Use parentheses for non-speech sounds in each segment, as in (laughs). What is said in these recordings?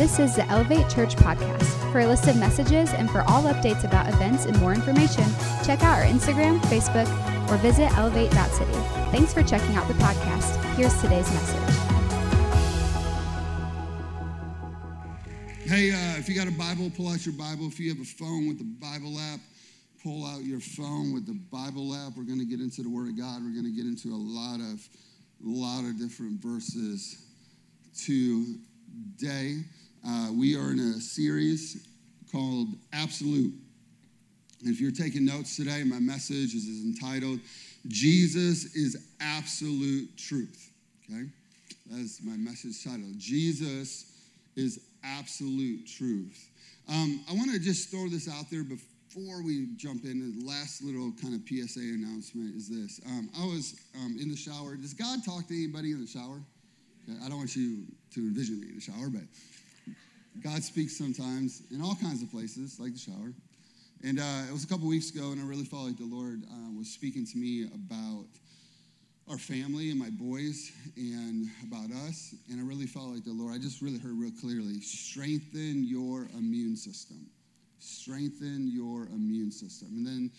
This is the Elevate Church podcast. For a list of messages and for all updates about events and more information, check out our Instagram, Facebook, or visit elevate.city. Thanks for checking out the podcast. Here's today's message. Hey, uh, if you got a Bible, pull out your Bible. If you have a phone with the Bible app, pull out your phone with the Bible app. We're going to get into the Word of God. We're going to get into a lot of, a lot of different verses today. Uh, we are in a series called Absolute. And if you're taking notes today, my message is, is entitled Jesus is Absolute Truth. Okay? That's my message title. Jesus is Absolute Truth. Um, I want to just throw this out there before we jump in. The last little kind of PSA announcement is this. Um, I was um, in the shower. Does God talk to anybody in the shower? Okay, I don't want you to envision me in the shower, but God speaks sometimes in all kinds of places, like the shower. And uh, it was a couple weeks ago, and I really felt like the Lord uh, was speaking to me about our family and my boys and about us. And I really felt like the Lord, I just really heard real clearly strengthen your immune system. Strengthen your immune system. And then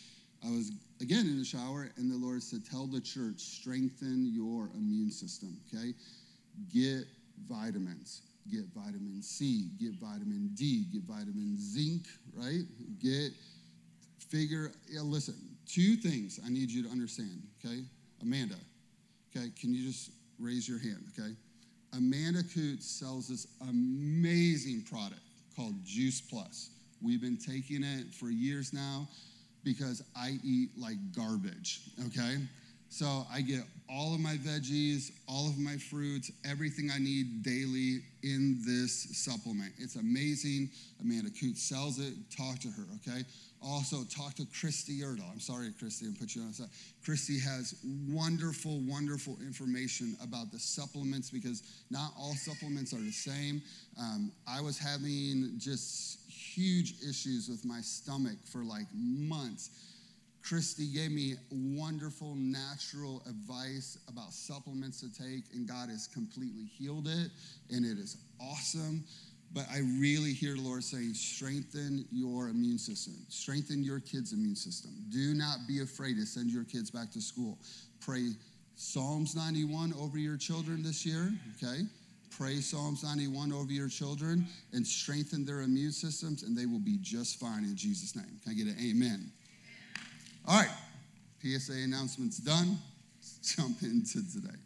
I was again in the shower, and the Lord said, Tell the church, strengthen your immune system, okay? Get vitamins get vitamin C, get vitamin D, get vitamin zinc, right? Get, figure, yeah, listen, two things I need you to understand, okay? Amanda, okay, can you just raise your hand, okay? Amanda Coots sells this amazing product called Juice Plus. We've been taking it for years now because I eat like garbage, okay? So I get all of my veggies, all of my fruits, everything I need daily in this supplement. It's amazing. Amanda Coots sells it. Talk to her, okay? Also, talk to Christy Erdahl. I'm sorry, Christy, I'm put you on the side. Christy has wonderful, wonderful information about the supplements because not all supplements are the same. Um, I was having just huge issues with my stomach for like months Christy gave me wonderful natural advice about supplements to take, and God has completely healed it, and it is awesome. But I really hear the Lord saying, strengthen your immune system, strengthen your kids' immune system. Do not be afraid to send your kids back to school. Pray Psalms 91 over your children this year, okay? Pray Psalms 91 over your children and strengthen their immune systems, and they will be just fine in Jesus' name. Can I get an amen? All right, PSA announcements done. Let's (laughs) jump into today.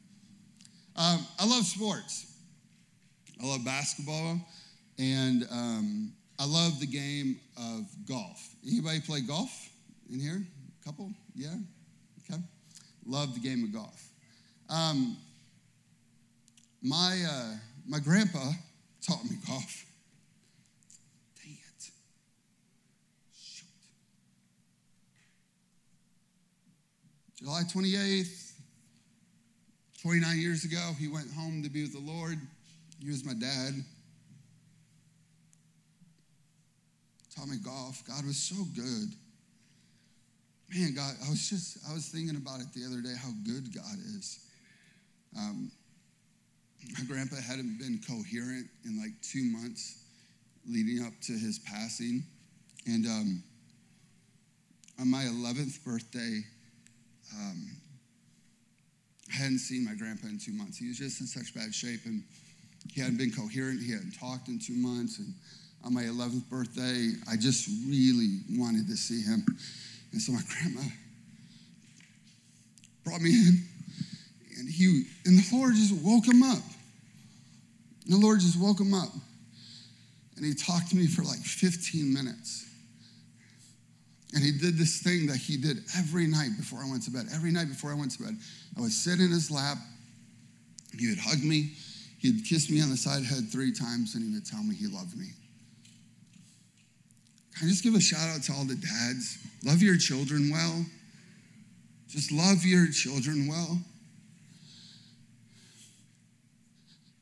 Um, I love sports. I love basketball, and um, I love the game of golf. Anybody play golf in here? A couple? Yeah? Okay. Love the game of golf. Um, my, uh, my grandpa taught me golf. July 28th, 29 years ago, he went home to be with the Lord. He was my dad. Taught me golf. God was so good. Man, God, I was just, I was thinking about it the other day, how good God is. Um, my grandpa hadn't been coherent in like two months leading up to his passing. And um, on my 11th birthday, um, I hadn't seen my grandpa in two months. He was just in such bad shape, and he hadn't been coherent. He hadn't talked in two months. And on my 11th birthday, I just really wanted to see him. And so my grandma brought me in, and he and the Lord just woke him up. And the Lord just woke him up, and he talked to me for like 15 minutes. And he did this thing that he did every night before I went to bed. Every night before I went to bed, I would sit in his lap. He would hug me. He'd kiss me on the side head three times, and he would tell me he loved me. Can I just give a shout out to all the dads? Love your children well. Just love your children well.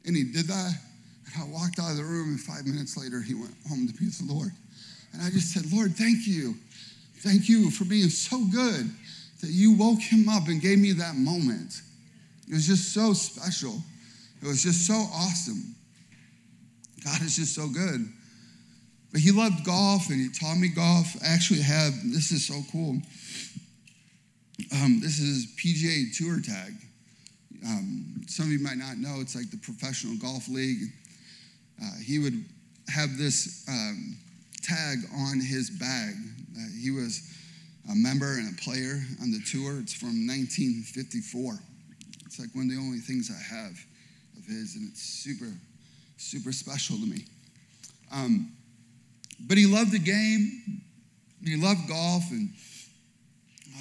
And he did that. And I walked out of the room, and five minutes later, he went home to be with the Lord. And I just said, Lord, thank you Thank you for being so good that you woke him up and gave me that moment. It was just so special. It was just so awesome. God is just so good. But he loved golf and he taught me golf. I actually have, this is so cool. Um, this is PGA Tour Tag. Um, some of you might not know, it's like the professional golf league. Uh, he would have this um, tag on his bag. Uh, he was a member and a player on the tour. It's from 1954. It's like one of the only things I have of his, and it's super, super special to me. Um, but he loved the game. He loved golf, and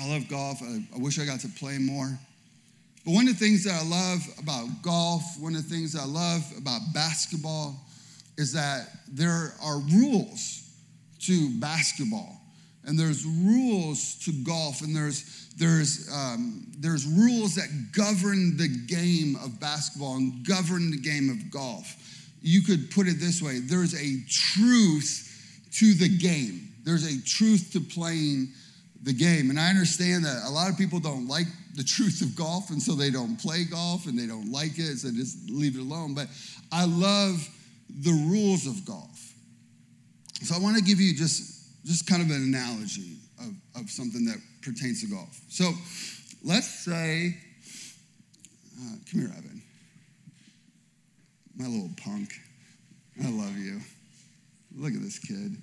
I love golf. I, I wish I got to play more. But one of the things that I love about golf, one of the things I love about basketball, is that there are rules to basketball. And there's rules to golf and there's there's um, there's rules that govern the game of basketball and govern the game of golf. You could put it this way there's a truth to the game. There's a truth to playing the game. And i understand that a lot of people don't like the truth of golf and so they don't play golf and they don't like it so they just leave it alone. But i love the rules of golf so i want to give you just just kind of an analogy of, of something that pertains to golf. So let's say, uh, come here, Evan. My little punk. I love you. Look at this kid.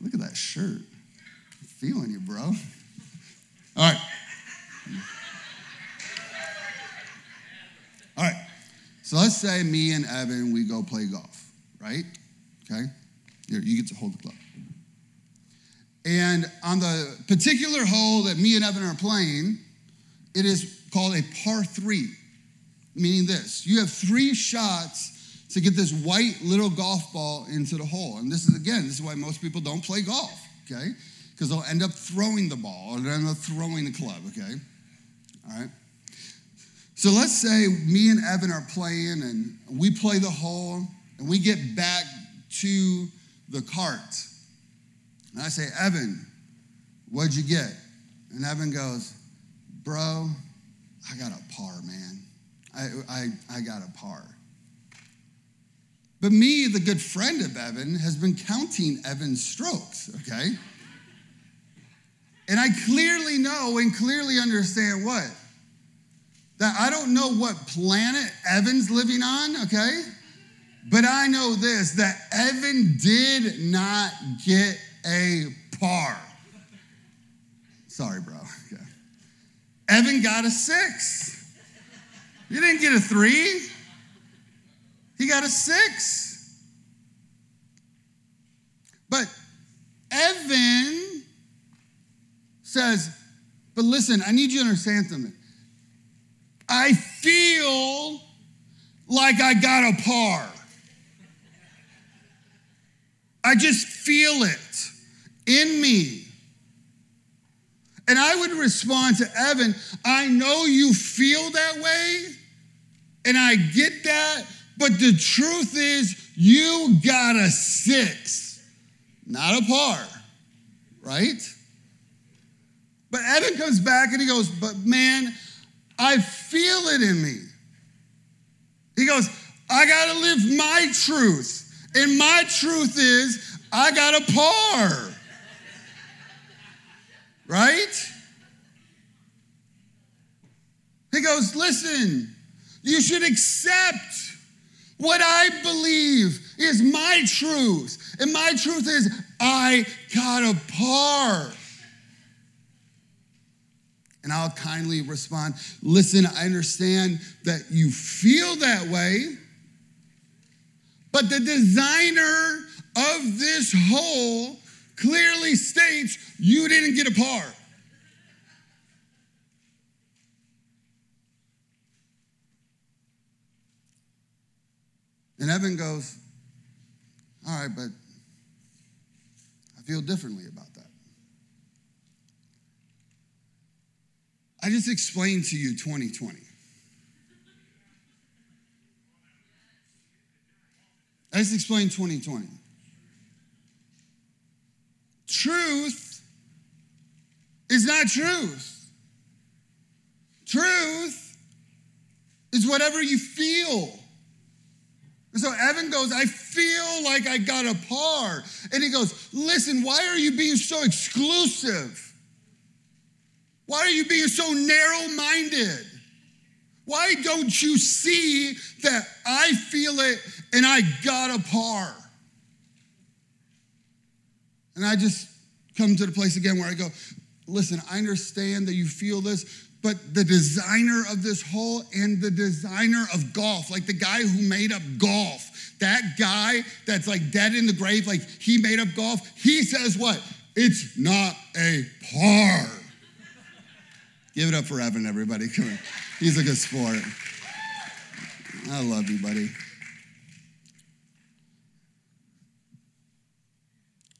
Look at that shirt. I'm feeling you, bro. All right. All right. So let's say me and Evan, we go play golf, right? Okay? Here, you get to hold the club. And on the particular hole that me and Evan are playing, it is called a par three, meaning this you have three shots to get this white little golf ball into the hole. And this is, again, this is why most people don't play golf, okay? Because they'll end up throwing the ball or they'll end up throwing the club, okay? All right? So let's say me and Evan are playing and we play the hole and we get back to the cart and I say, Evan, what'd you get? And Evan goes, Bro, I got a par, man. I, I, I got a par. But me, the good friend of Evan, has been counting Evan's strokes, okay? And I clearly know and clearly understand what? That I don't know what planet Evan's living on, okay? But I know this that Evan did not get a par. Sorry, bro. Okay. Evan got a six. You didn't get a three, he got a six. But Evan says, but listen, I need you to understand something. I feel like I got a par. I just feel it in me. And I would respond to Evan, I know you feel that way, and I get that, but the truth is, you got a six, not a par, right? But Evan comes back and he goes, But man, I feel it in me. He goes, I got to live my truth. And my truth is, I got a par. Right? He goes, Listen, you should accept what I believe is my truth. And my truth is, I got a par. And I'll kindly respond, Listen, I understand that you feel that way. But the designer of this hole clearly states you didn't get a part. And Evan goes, All right, but I feel differently about that. I just explained to you 2020. I just explained 2020. Truth is not truth. Truth is whatever you feel. And so Evan goes, I feel like I got a par. And he goes, Listen, why are you being so exclusive? Why are you being so narrow minded? Why don't you see that I feel it and I got a par? And I just come to the place again where I go, listen, I understand that you feel this, but the designer of this hole and the designer of golf, like the guy who made up golf, that guy that's like dead in the grave, like he made up golf, he says what? It's not a par. Give it up for Evan, everybody. Come on. He's a good sport. I love you, buddy.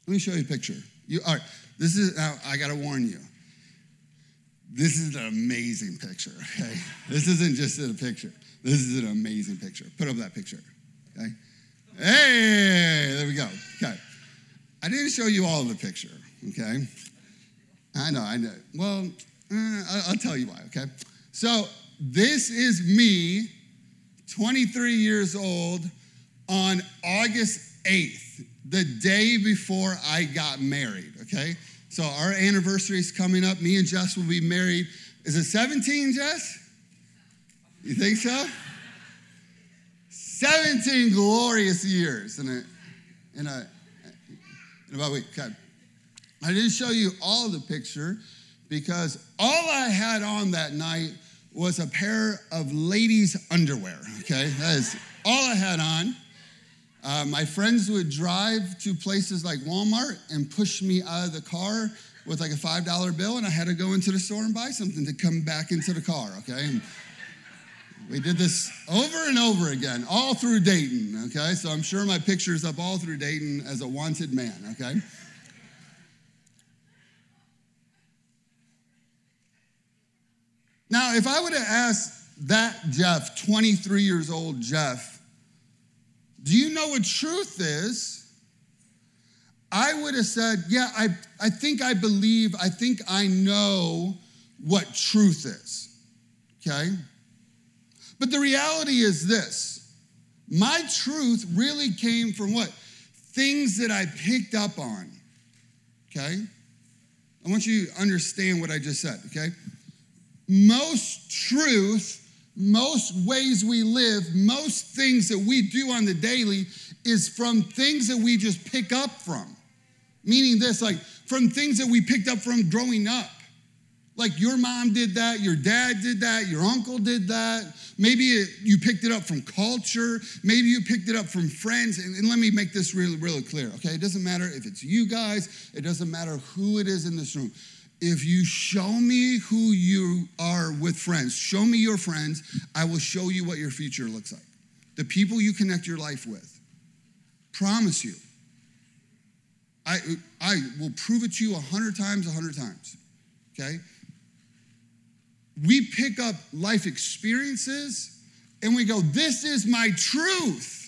Let me show you a picture. You, all right, this is, now I gotta warn you. This is an amazing picture, okay? This isn't just a picture. This is an amazing picture. Put up that picture, okay? Hey, there we go. Okay. I didn't show you all the picture, okay? I know, I know. Well, uh, I'll tell you why, okay? So, this is me, 23 years old, on August 8th, the day before I got married, okay? So our anniversary is coming up. Me and Jess will be married. Is it 17, Jess? You think so? 17 glorious years in a, in a, in about a week. Okay. I didn't show you all the picture because all I had on that night was a pair of ladies' underwear, okay? That is all I had on. Uh, my friends would drive to places like Walmart and push me out of the car with like a $5 bill, and I had to go into the store and buy something to come back into the car, okay? And we did this over and over again, all through Dayton, okay? So I'm sure my picture's up all through Dayton as a wanted man, okay? Now, if I would have asked that Jeff, 23 years old Jeff, do you know what truth is? I would have said, Yeah, I, I think I believe, I think I know what truth is. Okay? But the reality is this my truth really came from what? Things that I picked up on. Okay? I want you to understand what I just said, okay? Most truth most ways we live, most things that we do on the daily is from things that we just pick up from. Meaning this, like from things that we picked up from growing up. Like your mom did that, your dad did that, your uncle did that. Maybe it, you picked it up from culture. Maybe you picked it up from friends. And, and, let me make this really, really clear, okay? It doesn't matter if it's you guys, it doesn't matter who it is in this room if you show me who you are with friends, show me your friends, I will show you what your future looks like. The people you connect your life with. Promise you. I, I will prove it to you a hundred times, a hundred times. Okay? We pick up life experiences and we go, This is my truth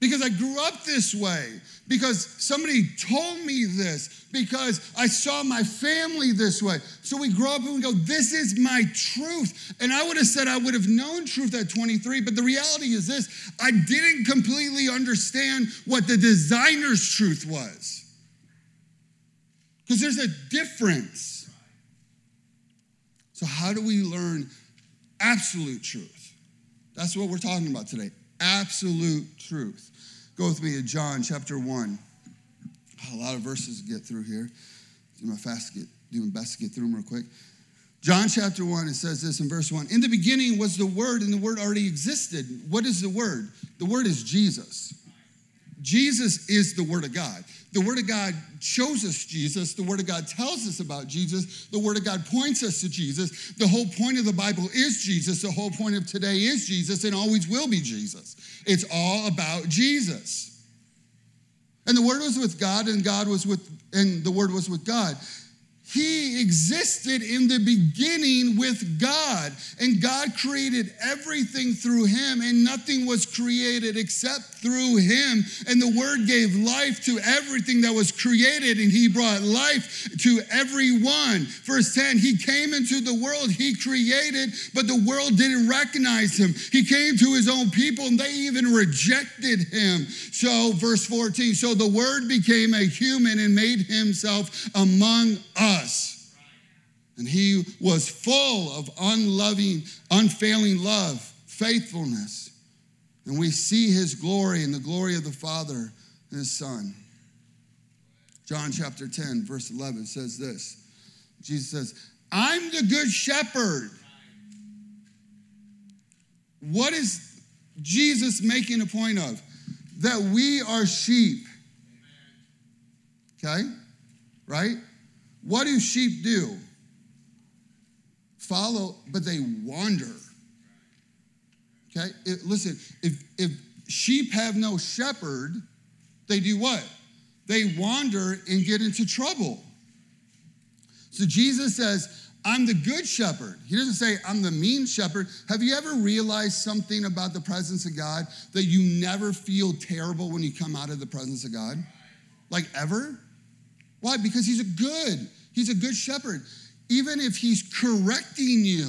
because I grew up this way, because somebody told me this, because I saw my family this way. So we grow up and we go, This is my truth. And I would have said I would have known truth at 23, but the reality is this I didn't completely understand what the designer's truth was. Because there's a difference. So, how do we learn absolute truth? That's what we're talking about today absolute truth. Go with me to John chapter 1. A lot of verses to get through here. Do my fast get, do my best to get through them real quick. John chapter 1, it says this in verse 1 In the beginning was the Word, and the Word already existed. What is the Word? The Word is Jesus. Jesus is the Word of God. The Word of God shows us Jesus. The Word of God tells us about Jesus. The Word of God points us to Jesus. The whole point of the Bible is Jesus. The whole point of today is Jesus and always will be Jesus. It's all about Jesus. And the Word was with God, and God was with, and the Word was with God. He existed in the beginning with God, and God created everything through him, and nothing was created except through him. And the Word gave life to everything that was created, and he brought life to everyone. Verse 10 He came into the world he created, but the world didn't recognize him. He came to his own people, and they even rejected him. So, verse 14 So the Word became a human and made himself among us us. And he was full of unloving, unfailing love, faithfulness. And we see his glory and the glory of the Father and his Son. John chapter 10, verse 11 says this Jesus says, I'm the good shepherd. What is Jesus making a point of? That we are sheep. Okay? Right? What do sheep do? Follow, but they wander. Okay? It, listen, if, if sheep have no shepherd, they do what? They wander and get into trouble. So Jesus says, I'm the good shepherd. He doesn't say, I'm the mean shepherd. Have you ever realized something about the presence of God that you never feel terrible when you come out of the presence of God? Like ever? Why? Because he's a good, he's a good shepherd. Even if he's correcting you,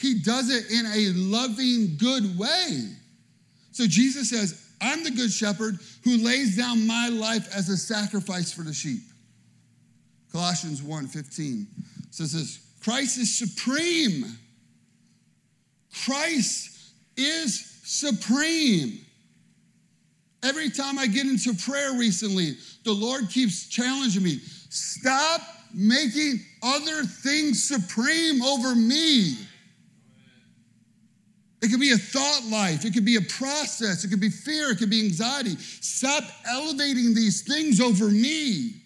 he does it in a loving, good way. So Jesus says, I'm the good shepherd who lays down my life as a sacrifice for the sheep. Colossians 1 15 says this Christ is supreme. Christ is supreme. Every time I get into prayer recently, the Lord keeps challenging me stop making other things supreme over me. It could be a thought life, it could be a process, it could be fear, it could be anxiety. Stop elevating these things over me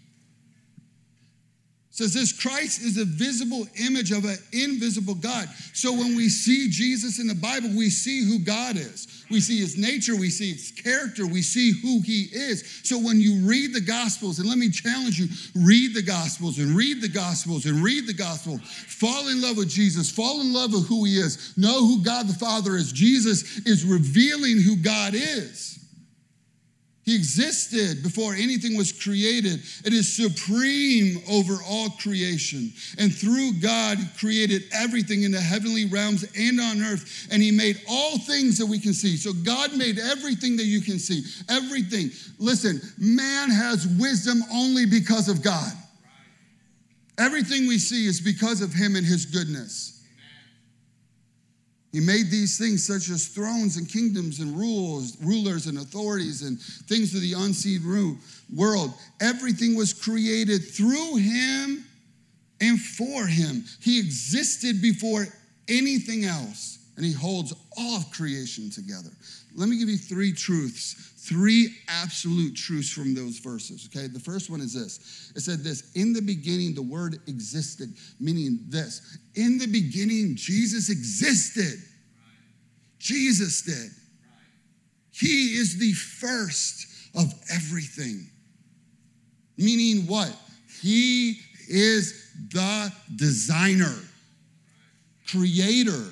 says this Christ is a visible image of an invisible God. So when we see Jesus in the Bible, we see who God is. We see his nature, we see his character, we see who he is. So when you read the Gospels, and let me challenge you read the Gospels and read the Gospels and read the Gospel. Fall in love with Jesus, fall in love with who he is, know who God the Father is. Jesus is revealing who God is. He existed before anything was created. It is supreme over all creation. And through God, He created everything in the heavenly realms and on earth. And He made all things that we can see. So God made everything that you can see. Everything. Listen, man has wisdom only because of God. Everything we see is because of Him and His goodness. He made these things such as thrones and kingdoms and rules, rulers and authorities and things of the unseen world. Everything was created through him and for him. He existed before anything else, and he holds all of creation together. Let me give you three truths, three absolute truths from those verses, okay? The first one is this it said this In the beginning, the word existed, meaning this. In the beginning, Jesus existed. Jesus did. He is the first of everything. Meaning what? He is the designer, creator.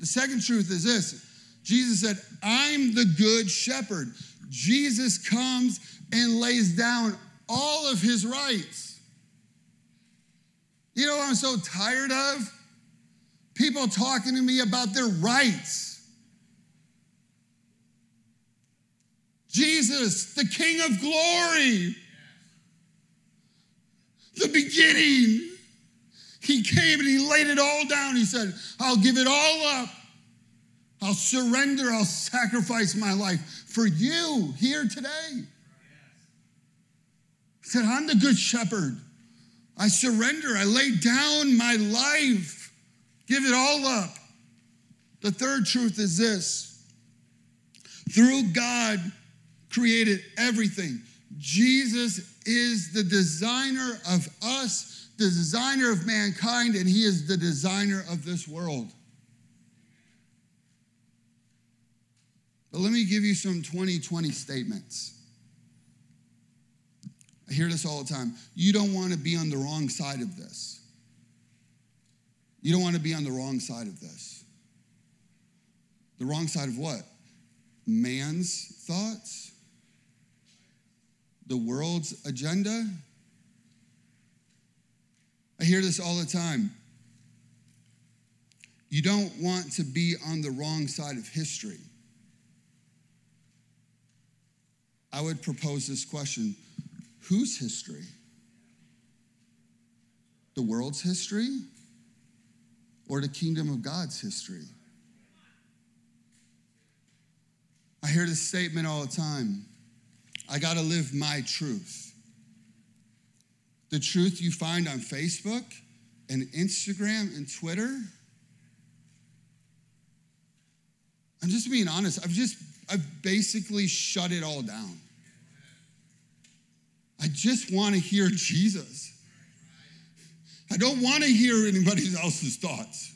The second truth is this Jesus said, I'm the good shepherd. Jesus comes and lays down all of his rights. You know what I'm so tired of? People talking to me about their rights. Jesus, the King of glory, the beginning. He came and he laid it all down. He said, I'll give it all up. I'll surrender, I'll sacrifice my life for you here today. He said, I'm the good shepherd. I surrender, I lay down my life, give it all up. The third truth is this through God, created everything. Jesus is the designer of us, the designer of mankind, and he is the designer of this world. But let me give you some 2020 statements. I hear this all the time. You don't want to be on the wrong side of this. You don't want to be on the wrong side of this. The wrong side of what? Man's thoughts? The world's agenda? I hear this all the time. You don't want to be on the wrong side of history. I would propose this question Whose history? The world's history or the kingdom of God's history? I hear this statement all the time I got to live my truth. The truth you find on Facebook and Instagram and Twitter. I'm just being honest. I've just, I've basically shut it all down. I just want to hear Jesus. I don't want to hear anybody else's thoughts.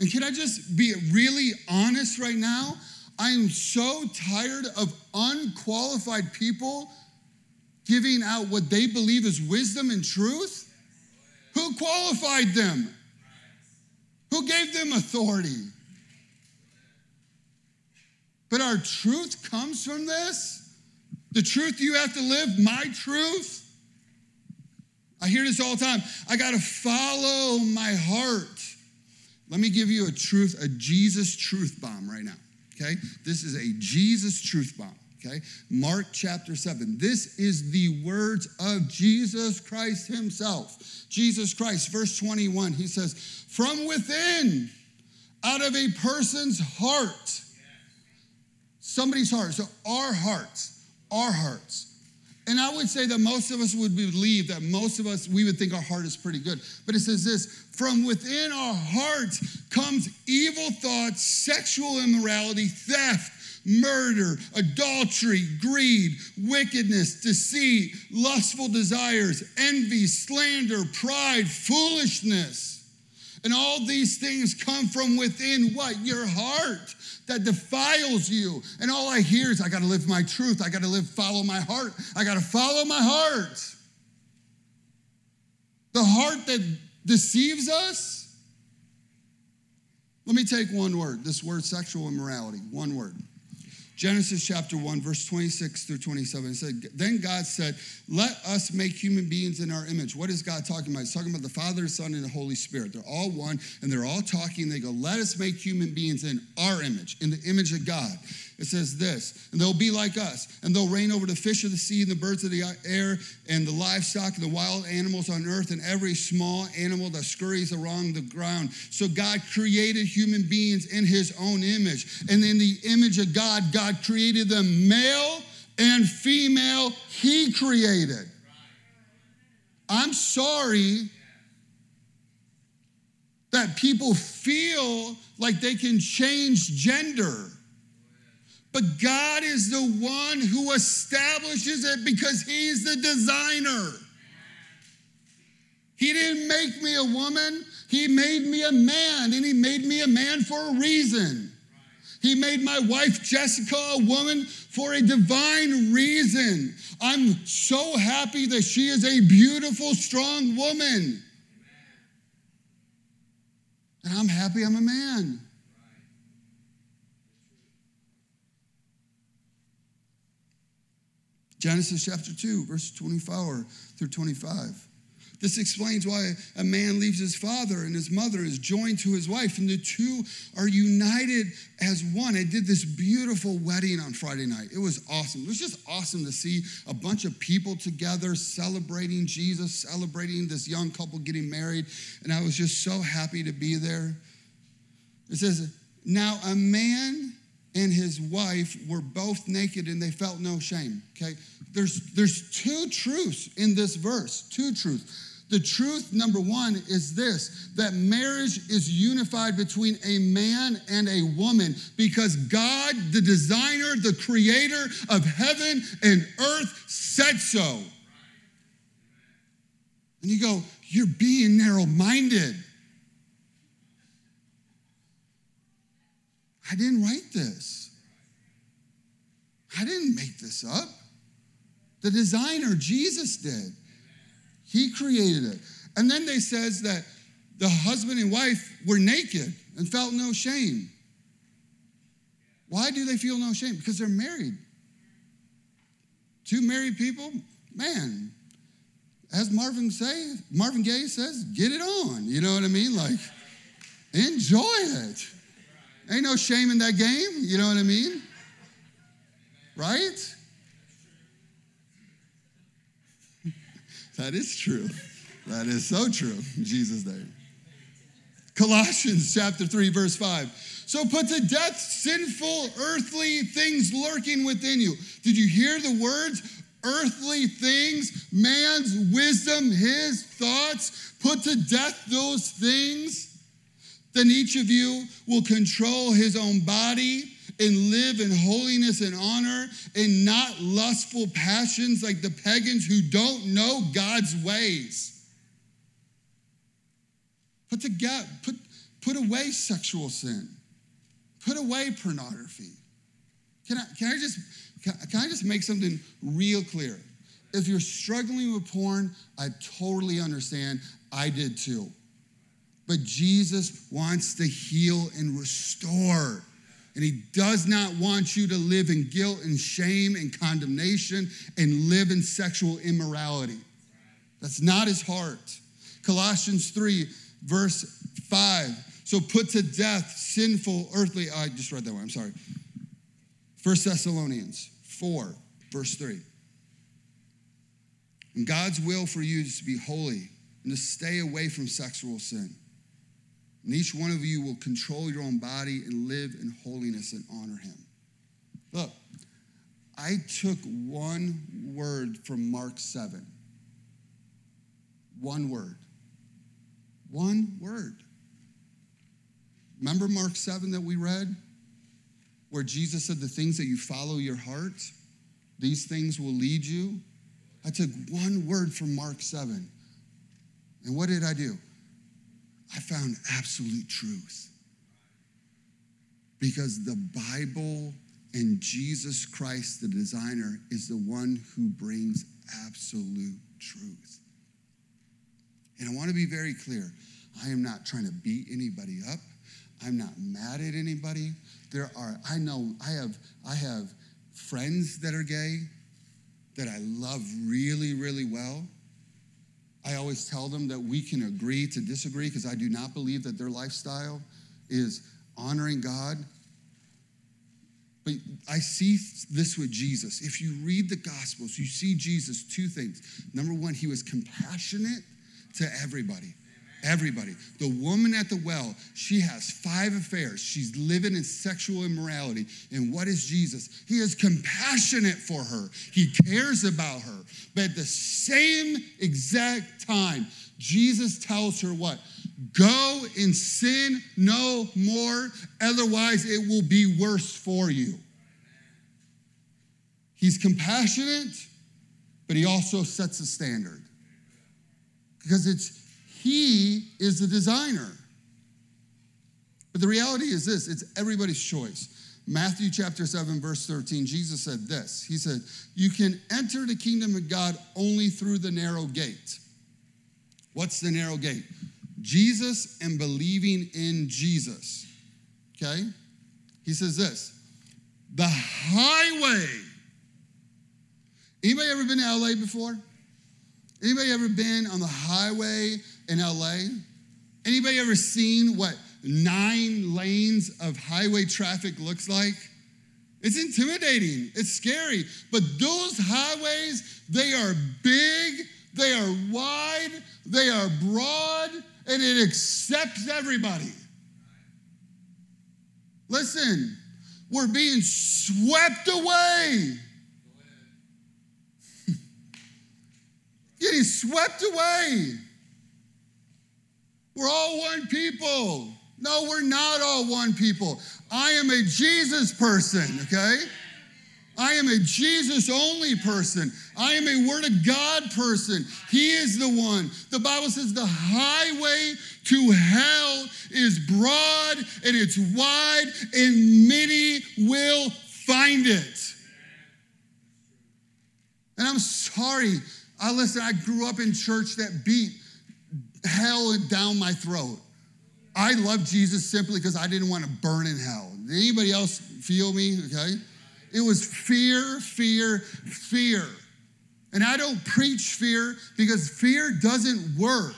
And can I just be really honest right now? I am so tired of unqualified people giving out what they believe is wisdom and truth. Who qualified them? Who gave them authority? But our truth comes from this. The truth you have to live, my truth. I hear this all the time. I got to follow my heart. Let me give you a truth, a Jesus truth bomb right now. Okay? This is a Jesus truth bomb. Okay? Mark chapter 7. This is the words of Jesus Christ himself. Jesus Christ, verse 21, he says, From within, out of a person's heart, somebody's heart, so our hearts, our hearts. And I would say that most of us would believe that most of us, we would think our heart is pretty good. But it says this from within our hearts comes evil thoughts, sexual immorality, theft, murder, adultery, greed, wickedness, deceit, lustful desires, envy, slander, pride, foolishness. And all these things come from within what? Your heart that defiles you. And all I hear is, I got to live my truth. I got to live, follow my heart. I got to follow my heart. The heart that deceives us. Let me take one word this word sexual immorality, one word. Genesis chapter 1, verse 26 through 27. It said, Then God said, Let us make human beings in our image. What is God talking about? He's talking about the Father, Son, and the Holy Spirit. They're all one, and they're all talking. They go, Let us make human beings in our image, in the image of God. It says this, and they'll be like us, and they'll reign over the fish of the sea and the birds of the air and the livestock and the wild animals on earth and every small animal that scurries around the ground. So God created human beings in his own image. And in the image of God, God created them male and female, he created. I'm sorry that people feel like they can change gender. But God is the one who establishes it because He's the designer. He didn't make me a woman, He made me a man, and He made me a man for a reason. He made my wife Jessica a woman for a divine reason. I'm so happy that she is a beautiful, strong woman. And I'm happy I'm a man. Genesis chapter 2, verse 24 through 25. This explains why a man leaves his father and his mother is joined to his wife, and the two are united as one. I did this beautiful wedding on Friday night. It was awesome. It was just awesome to see a bunch of people together celebrating Jesus, celebrating this young couple getting married, and I was just so happy to be there. It says, Now a man and his wife were both naked and they felt no shame. Okay? There's, there's two truths in this verse, two truths. The truth, number one, is this that marriage is unified between a man and a woman because God, the designer, the creator of heaven and earth, said so. And you go, You're being narrow minded. I didn't write this. I didn't make this up. The designer, Jesus did. He created it. And then they says that the husband and wife were naked and felt no shame. Why do they feel no shame? Because they're married. Two married people, man, as Marvin say, Marvin Gaye says, get it on. You know what I mean? Like, enjoy it. Ain't no shame in that game. You know what I mean? Right? that is true. That is so true Jesus' name. Colossians chapter 3, verse 5. So put to death sinful earthly things lurking within you. Did you hear the words? Earthly things, man's wisdom, his thoughts. Put to death those things. Then each of you will control his own body and live in holiness and honor and not lustful passions like the pagans who don't know God's ways. Put, together, put, put away sexual sin. Put away pornography. Can I, can I just can, can I just make something real clear? If you're struggling with porn, I totally understand. I did too. But Jesus wants to heal and restore. And he does not want you to live in guilt and shame and condemnation and live in sexual immorality. That's not his heart. Colossians 3, verse 5. So put to death sinful earthly. I just read that one, I'm sorry. 1 Thessalonians 4, verse 3. And God's will for you is to be holy and to stay away from sexual sin. And each one of you will control your own body and live in holiness and honor him. Look, I took one word from Mark 7. One word. One word. Remember Mark 7 that we read? Where Jesus said, The things that you follow your heart, these things will lead you. I took one word from Mark 7. And what did I do? I found absolute truth. Because the Bible and Jesus Christ, the designer, is the one who brings absolute truth. And I want to be very clear I am not trying to beat anybody up. I'm not mad at anybody. There are, I know, I have, I have friends that are gay that I love really, really well. I always tell them that we can agree to disagree because I do not believe that their lifestyle is honoring God. But I see this with Jesus. If you read the Gospels, you see Jesus two things. Number one, he was compassionate to everybody. Everybody. The woman at the well, she has five affairs. She's living in sexual immorality. And what is Jesus? He is compassionate for her, he cares about her. But at the same exact time, Jesus tells her what? Go and sin no more, otherwise, it will be worse for you. He's compassionate, but he also sets a standard. Because it's he is the designer. But the reality is this it's everybody's choice. Matthew chapter 7, verse 13, Jesus said this He said, You can enter the kingdom of God only through the narrow gate. What's the narrow gate? Jesus and believing in Jesus. Okay? He says this the highway. Anybody ever been to LA before? Anybody ever been on the highway in LA? Anybody ever seen what nine lanes of highway traffic looks like? It's intimidating, it's scary. But those highways, they are big, they are wide, they are broad, and it accepts everybody. Listen, we're being swept away. (laughs) Getting swept away. We're all one people. No, we're not all one people. I am a Jesus person, okay? I am a Jesus only person. I am a Word of God person. He is the one. The Bible says the highway to hell is broad and it's wide, and many will find it. And I'm sorry. I listen, I grew up in church that beat hell down my throat. I love Jesus simply because I didn't want to burn in hell. Did anybody else feel me? Okay. It was fear, fear, fear. And I don't preach fear because fear doesn't work.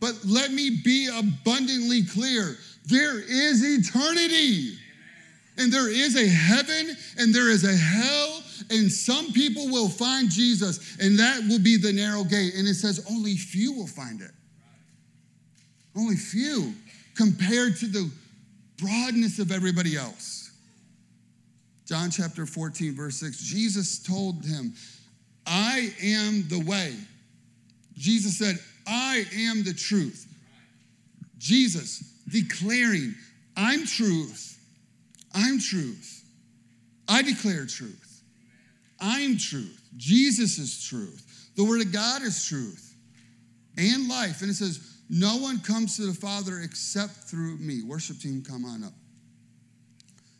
But let me be abundantly clear there is eternity. And there is a heaven and there is a hell, and some people will find Jesus, and that will be the narrow gate. And it says only few will find it. Only few compared to the broadness of everybody else. John chapter 14, verse 6 Jesus told him, I am the way. Jesus said, I am the truth. Jesus declaring, I'm truth. I'm truth. I declare truth. I'm truth. Jesus is truth. The Word of God is truth and life. And it says, No one comes to the Father except through me. Worship team, come on up.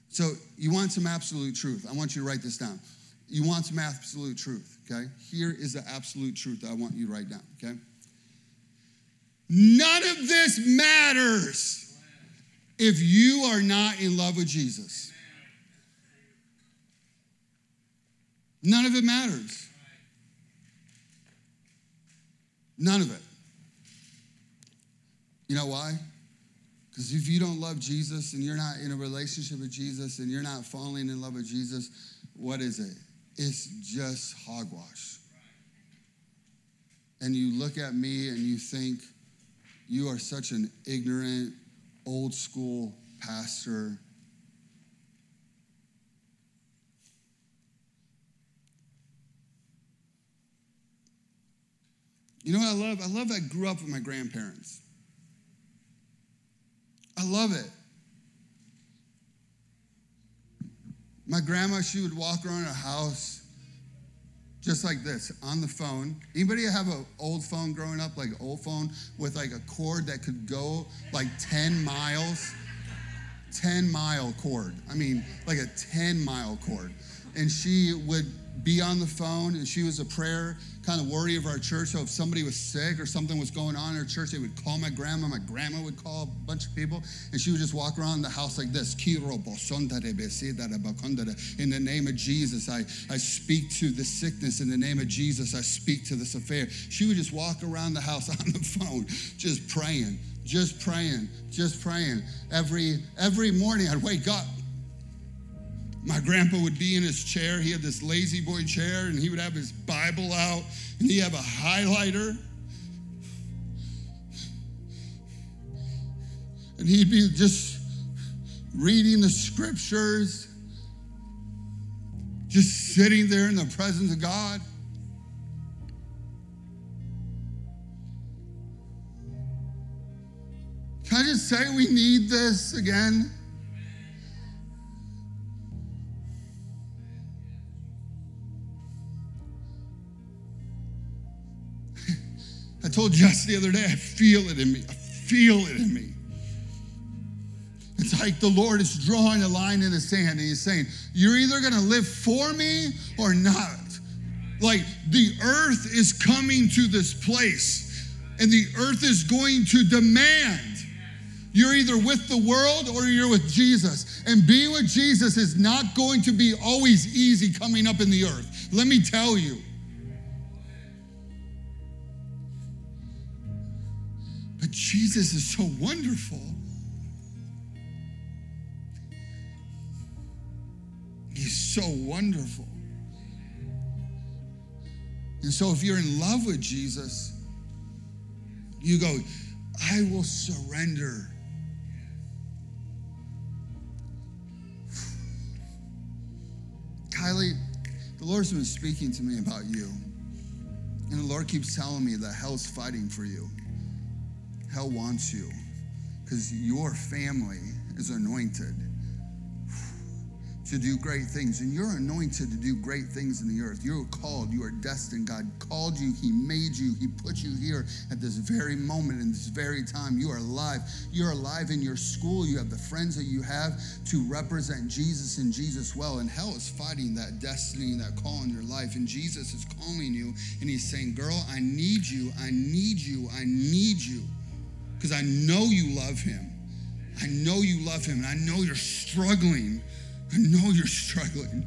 So, you want some absolute truth. I want you to write this down. You want some absolute truth, okay? Here is the absolute truth I want you to write down, okay? None of this matters if you are not in love with Jesus. None of it matters. None of it. You know why? Because if you don't love Jesus and you're not in a relationship with Jesus and you're not falling in love with Jesus, what is it? It's just hogwash. And you look at me and you think, you are such an ignorant, old school pastor. You know what I love? I love that I grew up with my grandparents. I love it. My grandma, she would walk around her house just like this on the phone. Anybody have an old phone growing up, like an old phone with like a cord that could go like 10 miles? 10 mile cord. I mean, like a 10 mile cord. And she would be on the phone and she was a prayer kind of worry of our church. So if somebody was sick or something was going on in our church, they would call my grandma. My grandma would call a bunch of people and she would just walk around the house like this. In the name of Jesus, I, I speak to the sickness. In the name of Jesus, I speak to this affair. She would just walk around the house (laughs) on the phone, just praying, just praying, just praying. Every every morning I'd wake up my grandpa would be in his chair. He had this La-Z-Boy chair, and he would have his Bible out, and he'd have a highlighter. And he'd be just reading the scriptures, just sitting there in the presence of God. Can I just say we need this again? Told Jess the other day, I feel it in me. I feel it in me. It's like the Lord is drawing a line in the sand and He's saying, You're either going to live for me or not. Like the earth is coming to this place and the earth is going to demand. You're either with the world or you're with Jesus. And being with Jesus is not going to be always easy coming up in the earth. Let me tell you. Jesus is so wonderful. He's so wonderful. And so, if you're in love with Jesus, you go, I will surrender. Kylie, the Lord's been speaking to me about you. And the Lord keeps telling me that hell's fighting for you. Hell wants you because your family is anointed to do great things. And you're anointed to do great things in the earth. You're called, you are destined. God called you, He made you, He put you here at this very moment, in this very time. You are alive. You're alive in your school. You have the friends that you have to represent Jesus and Jesus well. And hell is fighting that destiny, that call in your life. And Jesus is calling you and He's saying, Girl, I need you. I need you. I need you. Because I know you love Him. I know you love Him. And I know you're struggling I know you're struggling.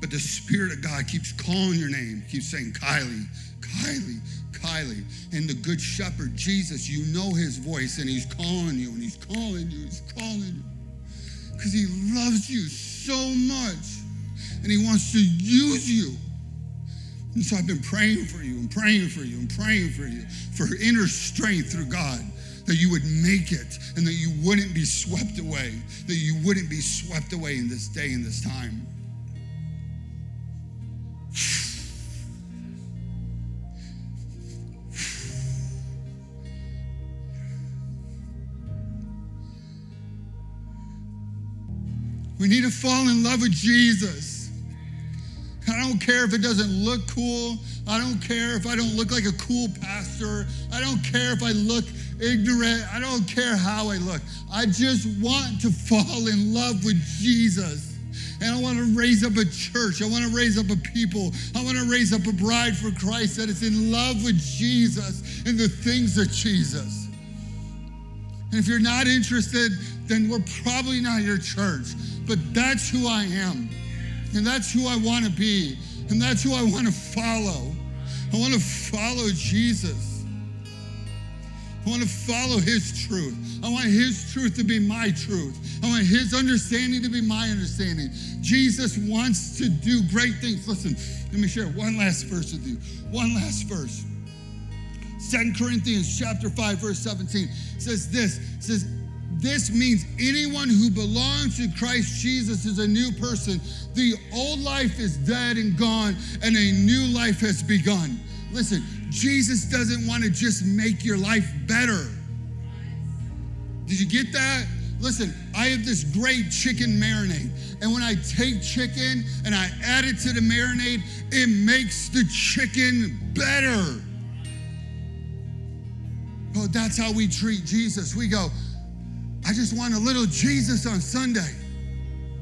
But the Spirit of God keeps calling your name, keeps saying, Kylie, Kylie, Kylie. And the Good Shepherd, Jesus, you know his voice and he's calling you and he's calling you, he's calling you. Because he loves you so much and he wants to use you. And so I've been praying for you and praying for you and praying for you for inner strength through God that you would make it and that you wouldn't be swept away, that you wouldn't be swept away in this day and this time. We need to fall in love with Jesus. I don't care if it doesn't look cool. I don't care if I don't look like a cool pastor. I don't care if I look ignorant. I don't care how I look. I just want to fall in love with Jesus. And I want to raise up a church. I want to raise up a people. I want to raise up a bride for Christ that is in love with Jesus and the things of Jesus. And if you're not interested, then we're probably not your church. But that's who I am. And that's who I want to be. And that's who I want to follow. I want to follow Jesus. I want to follow his truth. I want his truth to be my truth. I want his understanding to be my understanding. Jesus wants to do great things. Listen, let me share one last verse with you. One last verse. Second Corinthians chapter 5, verse 17 says this. Says, this means anyone who belongs to Christ Jesus is a new person. The old life is dead and gone, and a new life has begun. Listen, Jesus doesn't want to just make your life better. Did you get that? Listen, I have this great chicken marinade. And when I take chicken and I add it to the marinade, it makes the chicken better. Oh, that's how we treat Jesus. We go, I just want a little Jesus on Sunday.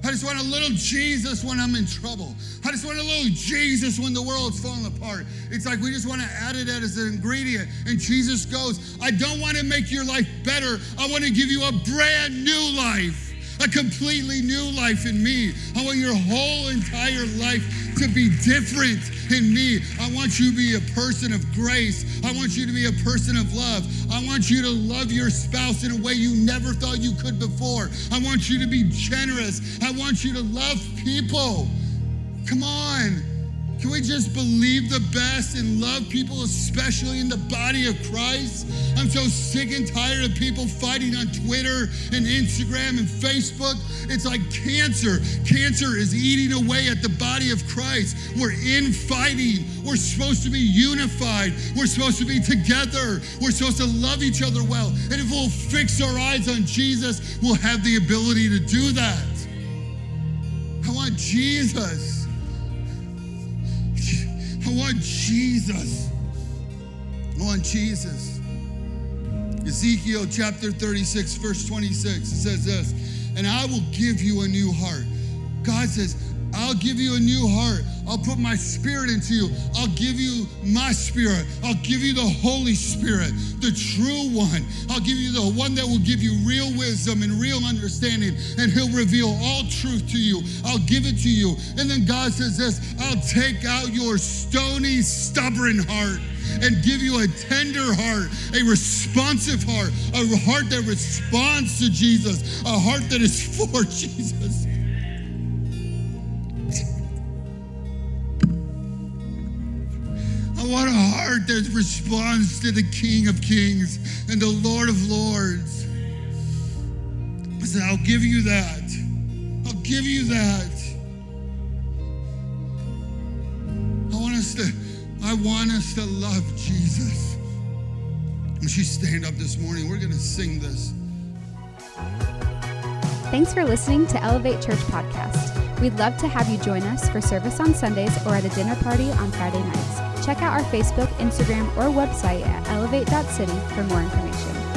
I just want a little Jesus when I'm in trouble. I just want a little Jesus when the world's falling apart. It's like we just want to add it as an ingredient. And Jesus goes, I don't want to make your life better. I want to give you a brand new life a completely new life in me. I want your whole entire life to be different in me. I want you to be a person of grace. I want you to be a person of love. I want you to love your spouse in a way you never thought you could before. I want you to be generous. I want you to love people. Come on. Can we just believe the best and love people, especially in the body of Christ? I'm so sick and tired of people fighting on Twitter and Instagram and Facebook. It's like cancer. Cancer is eating away at the body of Christ. We're infighting. We're supposed to be unified. We're supposed to be together. We're supposed to love each other well. And if we'll fix our eyes on Jesus, we'll have the ability to do that. I want Jesus. I want Jesus. I want Jesus. Ezekiel chapter 36, verse 26, it says this, and I will give you a new heart. God says, I'll give you a new heart. I'll put my spirit into you. I'll give you my spirit. I'll give you the Holy Spirit, the true one. I'll give you the one that will give you real wisdom and real understanding, and He'll reveal all truth to you. I'll give it to you. And then God says this I'll take out your stony, stubborn heart and give you a tender heart, a responsive heart, a heart that responds to Jesus, a heart that is (laughs) for Jesus. what a heart that responds to the King of Kings and the Lord of Lords. I said, I'll give you that. I'll give you that. I want us to, I want us to love Jesus. When you stand up this morning? We're going to sing this. Thanks for listening to Elevate Church Podcast. We'd love to have you join us for service on Sundays or at a dinner party on Friday nights. Check out our Facebook, Instagram, or website at elevate.city for more information.